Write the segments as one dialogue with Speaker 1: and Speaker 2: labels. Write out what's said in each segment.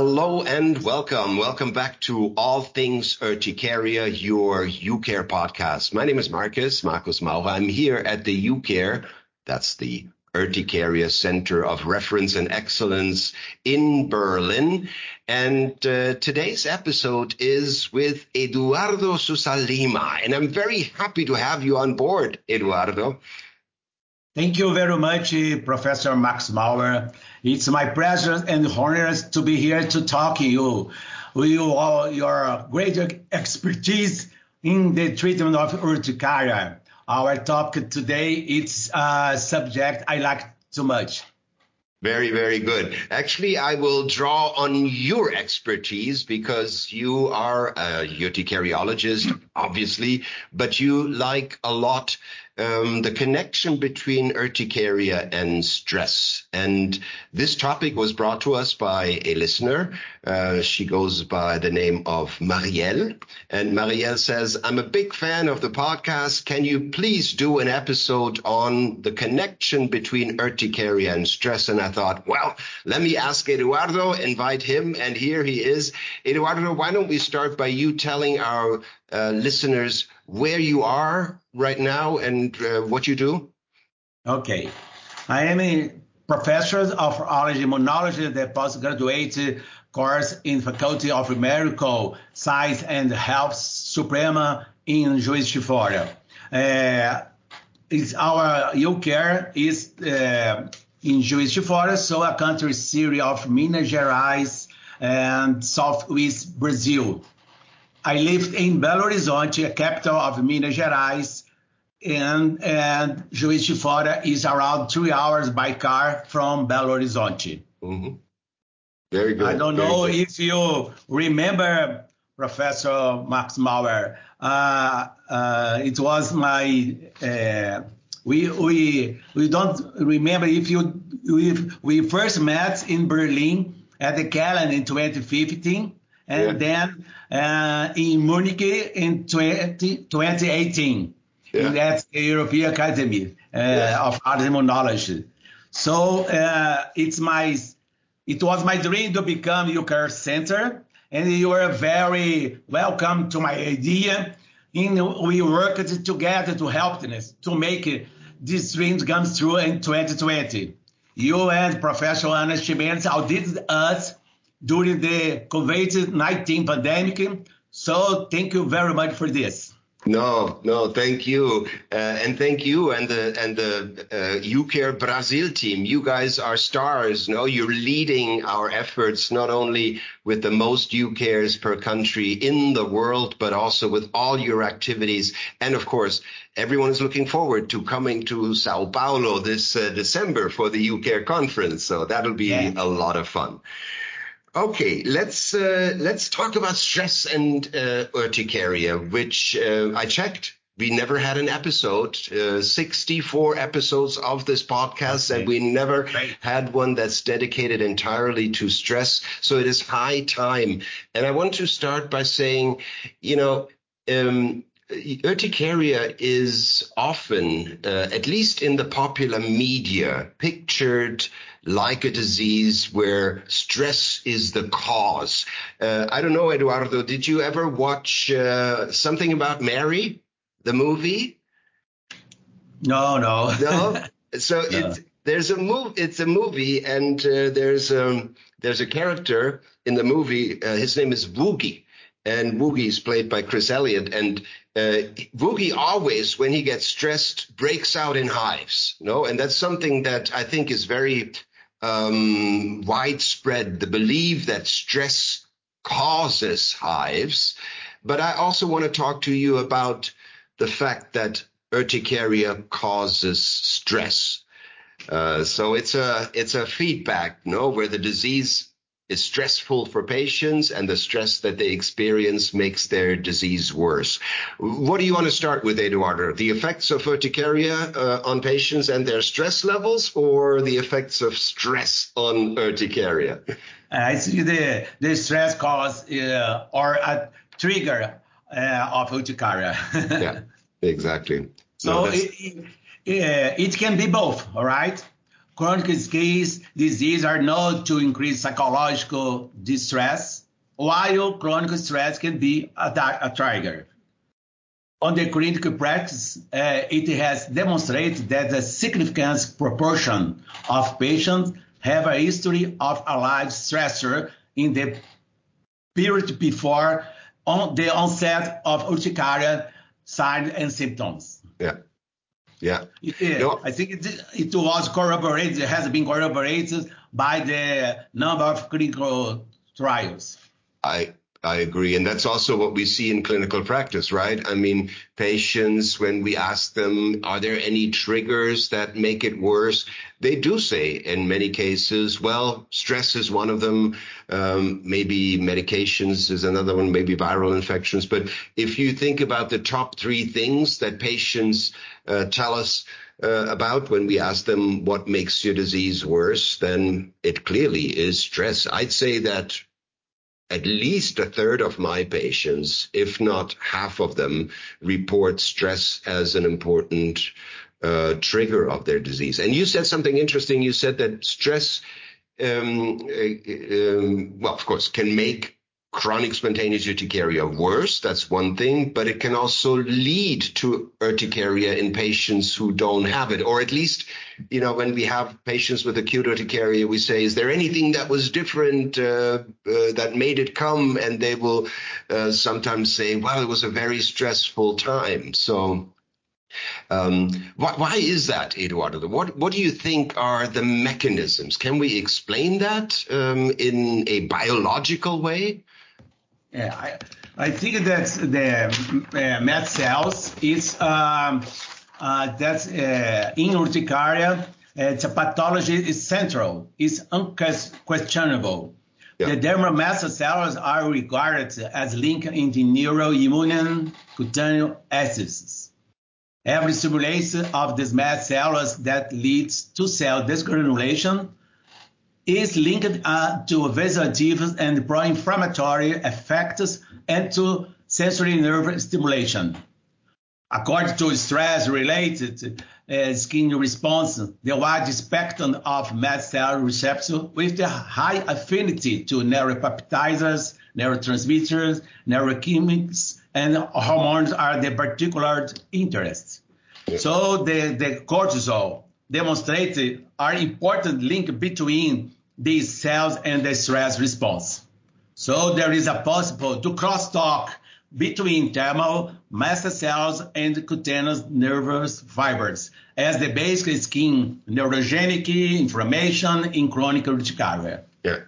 Speaker 1: Hello and welcome. Welcome back to All Things Urticaria, your UCare podcast. My name is Marcus, Marcus Maurer. I'm here at the UCare, that's the Urticaria Center of Reference and Excellence in Berlin. And uh, today's episode is with Eduardo Souza Lima. And I'm very happy to have you on board, Eduardo.
Speaker 2: Thank you very much, Professor Max Maurer. It's my pleasure and honor to be here to talk to you. With all your great expertise in the treatment of urticaria. Our topic today is a subject I like too much.
Speaker 1: Very, very good. Actually, I will draw on your expertise because you are a urticariologist, obviously, but you like a lot um, the connection between urticaria and stress. And this topic was brought to us by a listener. Uh, she goes by the name of Marielle. And Marielle says, I'm a big fan of the podcast. Can you please do an episode on the connection between urticaria and stress? And I thought, well, let me ask Eduardo, invite him. And here he is. Eduardo, why don't we start by you telling our uh, listeners where you are right now and uh, what you do?
Speaker 2: Okay. I am a professor of allergy immunology, the postgraduate course in Faculty of Medical Science and Health Suprema in Juiz de Fora. Uh, it's our UCare is uh, in Juiz de Fora, so a country series of Minas Gerais and Southwest Brazil. I lived in Belo Horizonte, a capital of Minas Gerais, and, and Juiz de Fora is around three hours by car from Belo Horizonte.
Speaker 1: Mm-hmm. Very good.
Speaker 2: I don't
Speaker 1: Very
Speaker 2: know
Speaker 1: good.
Speaker 2: if you remember Professor Max Maurer. Uh, uh, it was my uh, we we we don't remember if you we we first met in Berlin at the Galen in 2015 and
Speaker 1: Yeah.
Speaker 2: then uh, in Munich in 20, 2018
Speaker 1: Yeah.
Speaker 2: that European Academy uh,
Speaker 1: Yeah.
Speaker 2: of Art and Knowledge. So uh, it's my it was my dream to become UCare Center, and you were very welcome to my idea. And we worked together to help this, to make this dream come true in 2020. You and Professor Ana Giménez audited us during the COVID-19 pandemic. So thank you very much for this.
Speaker 1: No, no, thank you, uh, and thank you, and the and the uh, UCare Brazil team. You guys are stars. No, you're leading our efforts not only with the most UCares per country in the world, but also with all your activities. And of course, everyone is looking forward to coming to Sao Paulo this uh, December for the UCare conference. So that'll be
Speaker 2: Yeah.
Speaker 1: a lot of fun. Okay, let's uh, let's talk about stress and uh, urticaria, which uh, I checked. We never had an episode, uh, 64 episodes of this podcast,
Speaker 2: Okay.
Speaker 1: and we never
Speaker 2: Great.
Speaker 1: had one that's dedicated entirely to stress. So it is high time. And I want to start by saying, you know, um, urticaria is often, uh, at least in the popular media, pictured like a disease where stress is the cause. Uh, I don't know, Eduardo, did you ever watch uh, something about Mary, the movie?
Speaker 2: No, no.
Speaker 1: No. So
Speaker 2: No.
Speaker 1: it's there's a move. It's a movie, and uh, there's um there's a character in the movie. Uh, his name is Woogie, and Woogie is played by Chris Elliott. And uh, Woogie always, when he gets stressed, breaks out in hives. No, and that's something that I think is very um, widespread. The belief that stress causes hives. But I also want to talk to you about the fact that urticaria causes stress. Uh, so it's a it's a feedback, you no, where the disease is stressful for patients, and the stress that they experience makes their disease worse. What do you want to start with, Eduardo? The effects of urticaria uh, on patients and their stress levels, or the effects of stress on urticaria?
Speaker 2: I see the the stress cause uh, or a trigger uh, of urticaria.
Speaker 1: yeah, exactly.
Speaker 2: So
Speaker 1: No,
Speaker 2: it, it, uh, it can be both, all right? Chronic skin disease are known to increase psychological distress, while chronic stress can be a, a trigger. On the clinical practice, uh, it has demonstrated that a significant proportion of patients have a history of a life stressor in the period before on the onset of urticaria signs and symptoms.
Speaker 1: Yeah. Yeah.
Speaker 2: No. I think it, it was corroborated, it has been corroborated by the number of clinical trials.
Speaker 1: I I agree. And that's also what we see in clinical practice, right? I mean, patients, when we ask them, are there any triggers that make it worse? They do say in many cases, well, stress is one of them. Um, maybe medications is another one, maybe viral infections. But if you think about the top three things that patients uh, tell us, uh, about when we ask them what makes your disease worse, then it clearly is stress. I'd say that at least a third of my patients, if not half of them, report stress as an important uh, trigger of their disease. And you said something interesting. You said that stress, um, uh, um, well, of course, can make chronic spontaneous urticaria worse. That's one thing, but it can also lead to urticaria in patients who don't have it, or at least, you know, when we have patients with acute urticaria, we say, is there anything that was different uh, uh, that made it come? And they will uh, sometimes say, well, it was a very stressful time. So. Um, why, why, is that, Eduardo? What, what do you think are the mechanisms? Can we explain that um, in a biological way?
Speaker 2: Yeah, I, I think that the uh, mast cells is um, uh, that's uh, in urticaria. It's a pathology is central. It's unquestionable. Yeah. The dermal mast cells are regarded as linked in the neuroimmune cutaneous axis. Every stimulation of these mast cells that leads to cell degranulation is linked uh, to vasodilative and pro-inflammatory effects and to sensory nerve stimulation. According to stress-related uh, skin response, the wide spectrum of mast cell receptors with the high affinity to neuropeptides, neurotransmitters, neurochemics, and hormones are the particular interest. So the, the cortisol demonstrated are important link between these cells and the stress response. So there is a possible to crosstalk between dermal mast cells and cutaneous nervous fibers as the basic skin neurogenic inflammation in chronic urticaria.
Speaker 1: Yeah.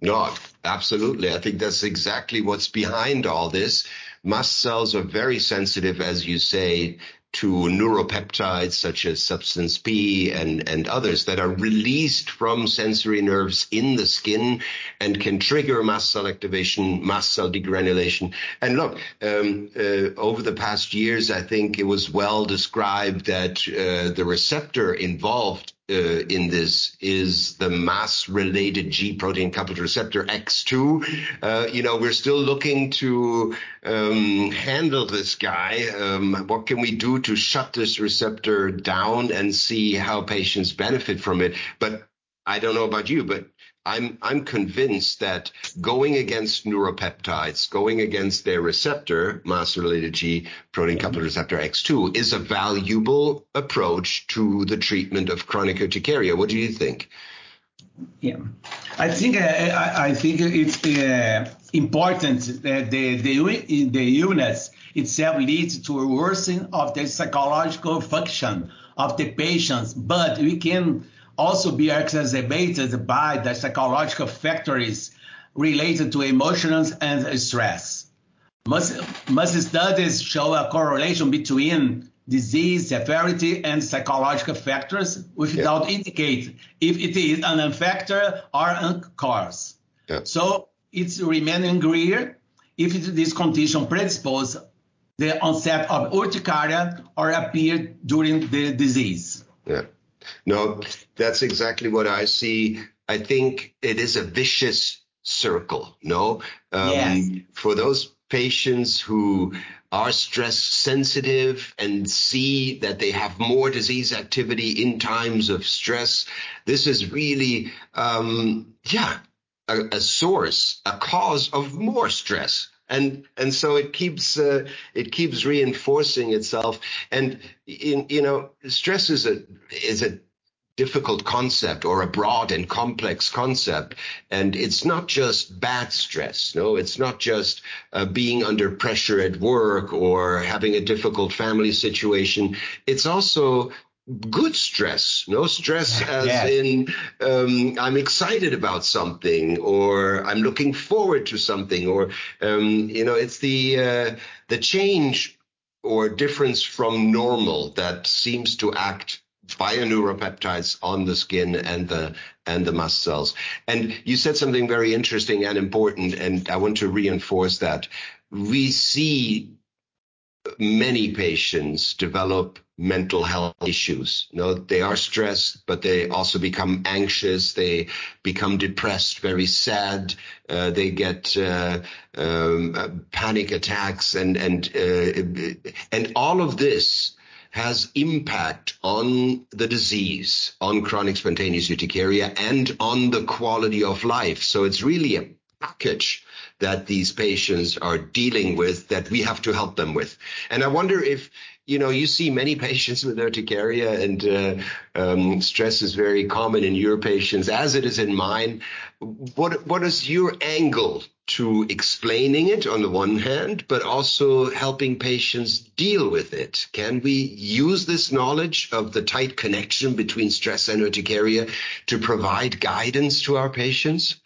Speaker 1: No, absolutely. I think that's exactly what's behind all this. Mast cells are very sensitive, as you say, to neuropeptides such as substance P and, and others that are released from sensory nerves in the skin and can trigger mast cell activation, mast cell degranulation. And look, um, uh, over the past years, I think it was well described that uh, the receptor involved in this is the mast related G protein coupled receptor X2. Uh, you know, we're still looking to um, handle this guy. Um, what can we do to shut this receptor down and see how patients benefit from it? But I don't know about you, but I'm I'm convinced that going against neuropeptides, going against their receptor, mast-related G protein coupled receptor X2, is a valuable approach to the treatment of chronic urticaria. What do you think?
Speaker 2: Yeah, I think uh, I, I, think it's uh, important that the the the illness itself leads to a worsening of the psychological function of the patients, but we can also be exacerbated by the psychological factors related to emotions and stress. Most, most studies show a correlation between disease severity and psychological factors without yeah. indicate if it is an factor or a cause. Yeah. So it's remaining clear if this condition predispose the onset of urticaria or appear during the disease.
Speaker 1: No, that's exactly what I see. I think it is a vicious circle. No,
Speaker 2: um, yes.
Speaker 1: for those patients who are stress sensitive and see that they have more disease activity in times of stress. This is really, um, yeah, a, a, source, a cause of more stress. And, and so it keeps, uh, it keeps reinforcing itself. And, in, you know, stress is a, is a difficult concept or a broad and complex concept. And it's not just bad stress. No, it's not just uh, being under pressure at work or having a difficult family situation. It's also good stress, no stress as yeah. in um, I'm excited about something or I'm looking forward to something or um, you know it's the uh, the change or difference from normal that seems to act via neuropeptides on the skin and the and the mast cells. And you said something very interesting and important, and I want to reinforce that. We see many patients develop mental health issues. You know, they are stressed, but they also become anxious. They become depressed, very sad. Uh, they get uh, um, panic attacks, and and uh, and all of this has impact on the disease, on chronic spontaneous urticaria, and on the quality of life. So it's really a package that these patients are dealing with that we have to help them with. And I wonder if you know, you see many patients with urticaria and uh, um, stress is very common in your patients, as it is in mine. What what is your angle to explaining it on the one hand, but also helping patients deal with it? Can we use this knowledge of the tight connection between stress and urticaria to provide guidance to our patients?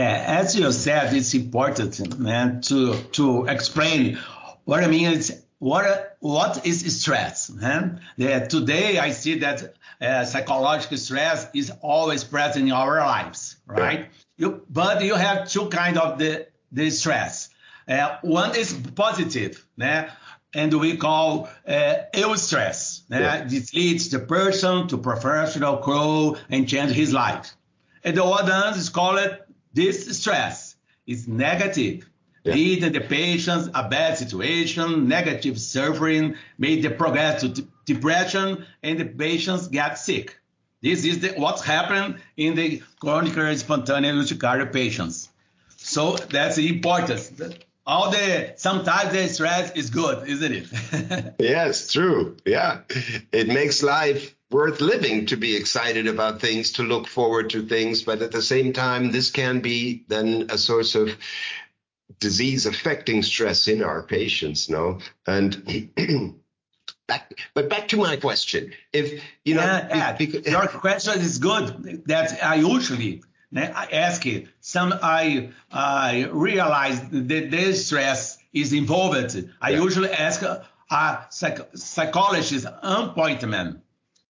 Speaker 2: As you said, it's important man, to to explain what I mean is what what is stress? Yeah, today I see that uh, psychological stress is always present in our lives, right? You, but you have two kind of the the stress. Uh, one is positive, and we call uh, eustress. Yeah. This leads the person to professional grow and change his life. And the other is called distress. is negative yeah. leading the patients a bad situation, negative suffering, may the progress to depression, and the patients get sick. This is the, what's happened in the chronic spontaneous urticaria patients. So that's important. All the sometimes the stress is good, isn't it?
Speaker 1: yes, true. Yeah, it makes life worth living to be excited about things, to look forward to things, but at the same time, this can be then a source of disease affecting stress in our patients, no? And back, but back to my question. If you know,
Speaker 2: yeah, yeah. Because, your question is good. That I usually I ask it. Some I I realize that this stress is involved. I yeah. usually ask a, a psych, psychologist appointment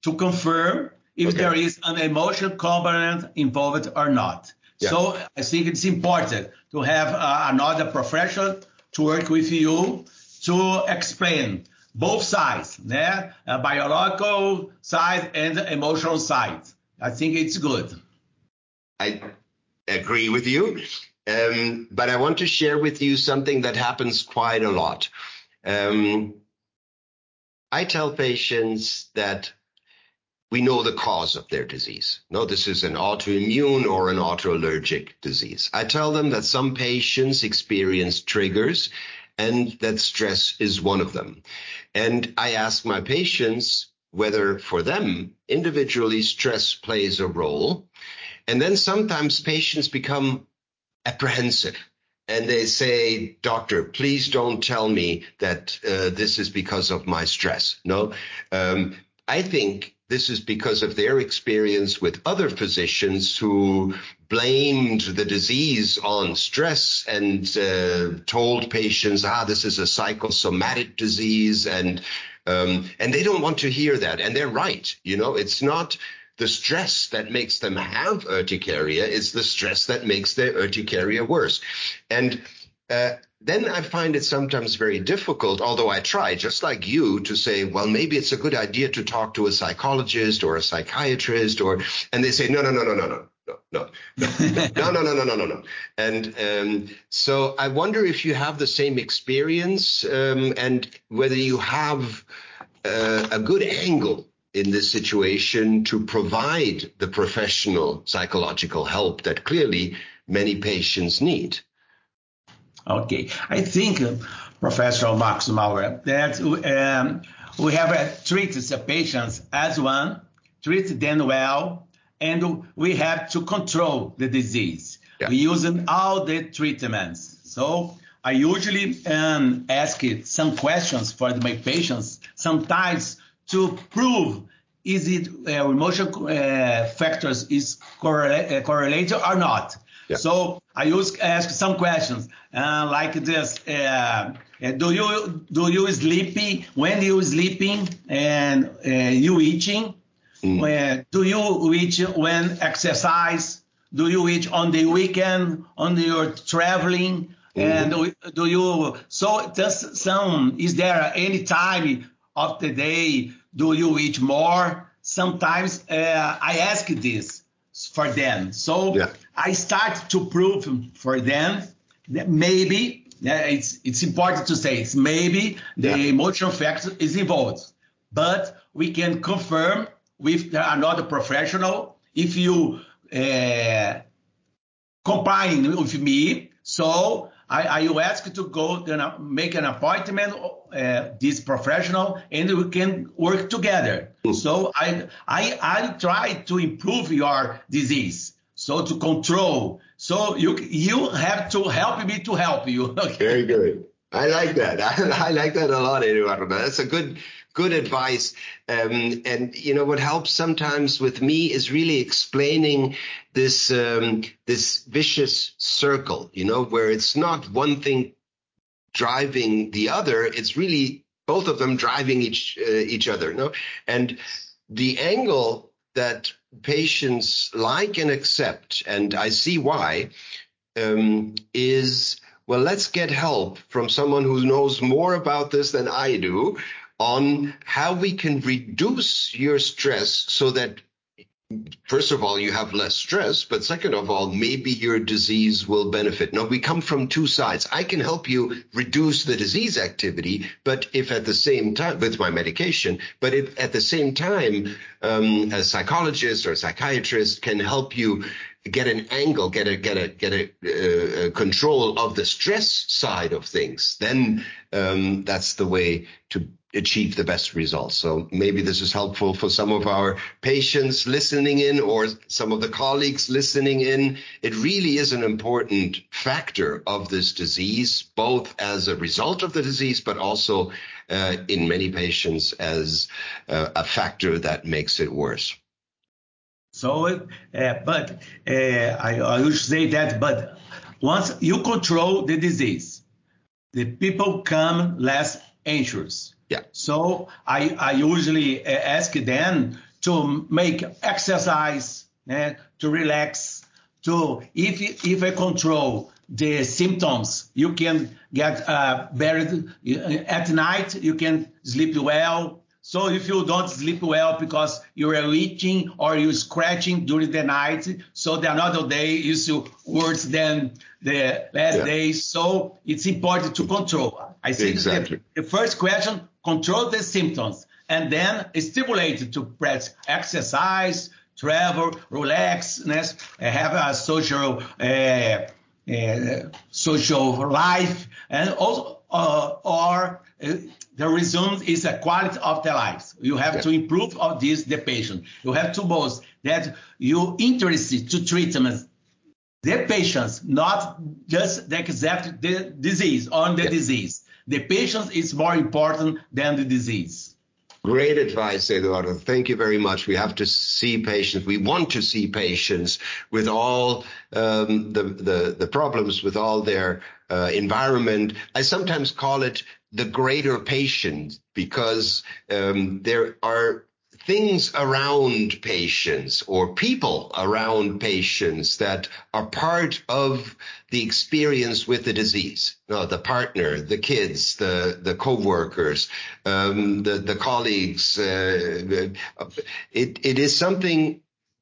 Speaker 2: to confirm if okay. there is an emotional component involved or not. Yeah. So I think it's important to have uh, another professional to work with you to explain both sides, né? A biological side and emotional side. I think it's good.
Speaker 1: I agree with you. Um, but I want to share with you something that happens quite a lot. Um, I tell patients that we know the cause of their disease. No, this is an autoimmune or an autoallergic disease. I tell them that some patients experience triggers and that stress is one of them. And I ask my patients whether for them individually stress plays a role. And then sometimes patients become apprehensive and they say, doctor, please don't tell me that uh, this is because of my stress. No, um, I think this is because of their experience with other physicians who blamed the disease on stress and uh, told patients, ah, this is a psychosomatic disease. And, um, and they don't want to hear that. And they're right. You know, it's not the stress that makes them have urticaria. It's the stress that makes their urticaria worse. And, uh, then I find it sometimes very difficult, although I try, just like you, to say, well, maybe it's a good idea to talk to a psychologist or a psychiatrist, or, and they say, no, no, no, no, no, no, no, no, no, no, no, no, no, no, no. And um, so I wonder if you have the same experience um, and whether you have uh, a good angle in this situation to provide the professional psychological help that clearly many patients need.
Speaker 2: Okay, I think, uh, Professor Max Maurer, that um, we have uh, treated the patients as one, treat them well, and we have to control the disease. Yeah. We're using all the treatments. So I usually um, ask some questions for my patients, sometimes to prove is it uh, emotional uh, factors is correla- uh, correlated or not. Yeah. So I use ask some questions uh, like this: uh, uh, Do you do you sleeping when you sleeping and you eating? Mm. do you eat when exercise? Do you eat on the weekend? On your traveling? Mm-hmm. And do you so does some is there any time of the day do you eat more? Sometimes uh, I ask this for them. So yeah. I start to prove for them that maybe it's it's important to say it's maybe the yeah. emotional factor is involved, but we can confirm with another professional if you uh, combine with me. So I, I will ask to go make an appointment, uh, this professional, and we can work together. Mm. So I, I, I try to improve your disease. So to control. So you, you have to help me to help you.
Speaker 1: Okay. Very good. I like that. I, I like that a lot, Eduardo. That's a good, good advice. Um, and you know what helps sometimes with me is really explaining this um, this vicious circle. You know, where it's not one thing driving the other; it's really both of them driving each uh, each other. No, and the angle that patients like and accept, and I see why, um, is well, let's get help from someone who knows more about this than I do on how we can reduce your stress so that first of all, you have less stress, but second of all, maybe your disease will benefit. Now, we come from two sides. I can help you reduce the disease activity, but if at the same time, with my medication, but if at the same time, um, a psychologist or a psychiatrist can help you get an angle, get a get a get a uh, control of the stress side of things, then um, that's the way to achieve the best results. So maybe this is helpful for some of our patients listening in or some of the colleagues listening in. It really is an important factor of this disease, both as a result of the disease, but also uh, in many patients as uh, a factor that makes it worse.
Speaker 2: So, uh, but uh, I, I say that, but once you control the disease, the people come less anxious
Speaker 1: yeah.
Speaker 2: So I, I usually uh, ask them to make exercise, uh, to relax, to if if I control the symptoms, you can get uh, better at night. You can sleep well. So if you don't sleep well because you are itching or you're scratching during the night, so the another day is worse than the last yeah. day. So it's important to control. I think exactly. the, the first question control the symptoms, and then stimulate to press exercise, travel, relaxness, have a social uh, uh, social life, and also uh, or uh, the resume is a quality of the life. You have yeah. to improve of this the patient. You have to both that you interested to treatment the patients, not just the exact the disease on the yeah. disease. The patient is more important than the disease.
Speaker 1: Great advice, Eduardo. Thank you very much. We have to see patients. We want to see patients with all um, the, the, the problems, with all their uh, environment. I sometimes call it the greater patient because um, there are things around patients or people around patients that are part of the experience with the disease. No, the partner, the kids, the the co-workers, um, the the colleagues. Uh, it it is something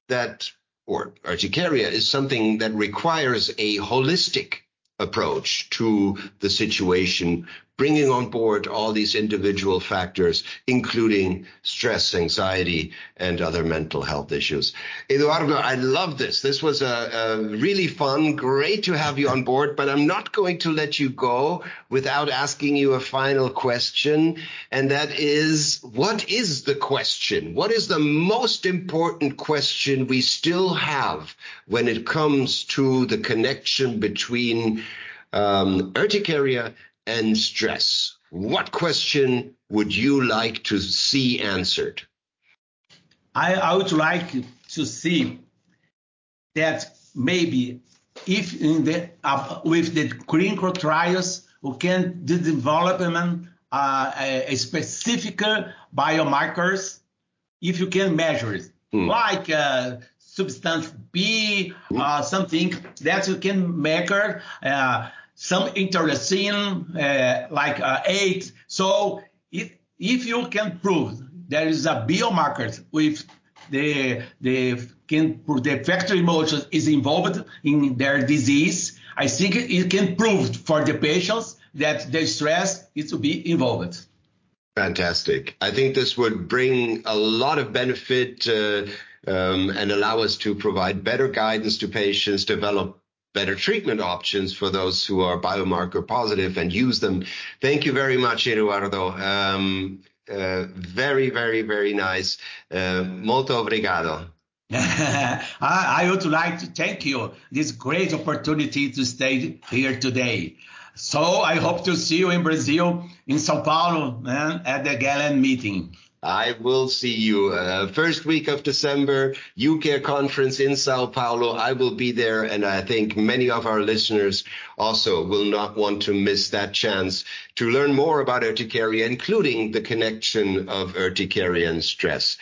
Speaker 1: that or urticaria is something that requires a holistic approach to the situation, bringing on board all these individual factors, including stress, anxiety, and other mental health issues. Eduardo, I love this. This was a, a, really fun, great to have you on board, but I'm not going to let you go without asking you a final question. And that is, what is the question? What is the most important question we still have when it comes to the connection between um, urticaria and stress. What question would you like to see answered?
Speaker 2: I, I would like to see that maybe if in the uh, with the clinical trials we can develop uh, a, a, specific biomarkers if you can measure it hmm. like uh, substance P, uh, something that you can measure uh, some interleukin uh, like uh, 8. So if, if you can prove there is a biomarker with the the can the factory emotion is involved in their disease, I think it can prove for the patients that the stress is to be involved.
Speaker 1: Fantastic. I think this would bring a lot of benefit uh, um, and allow us to provide better guidance to patients, develop better treatment options for those who are biomarker positive and use them. Thank you very much, Eduardo. Um, uh, very, very, very nice. Uh, molto obrigado.
Speaker 2: I would like to thank you this great opportunity to stay here today. So I hope to see you in Brazil, in Sao Paulo, man, at the Galen meeting.
Speaker 1: I will see you uh, first week of December, UCare conference in Sao Paulo. I will be there, and I think many of our listeners also will not want to miss that chance to learn more about urticaria, including the connection of urticaria and stress.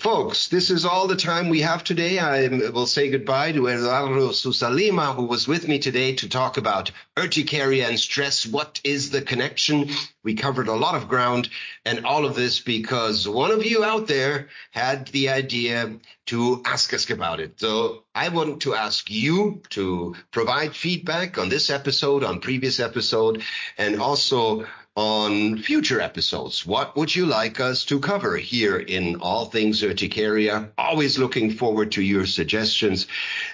Speaker 1: Folks, this is all the time we have today. I will say goodbye to Eduardo Souza Lima, who was with me today to talk about urticaria and stress. What is the connection? We covered a lot of ground and all of this because one of you out there had the idea to ask us about it. So I want to ask you to provide feedback on this episode, on previous episode, and also on future episodes. What would you like us to cover here in All Things Urticaria? Always looking forward to your suggestions.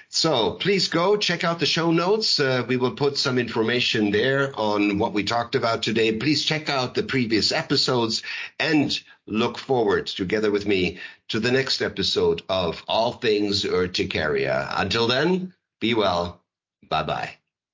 Speaker 1: So please go check out the show notes. Uh, we will put some information there on what we talked about today. Please check out the previous episodes and look forward together with me to the next episode of All Things Urticaria. Until then, be well. Bye bye.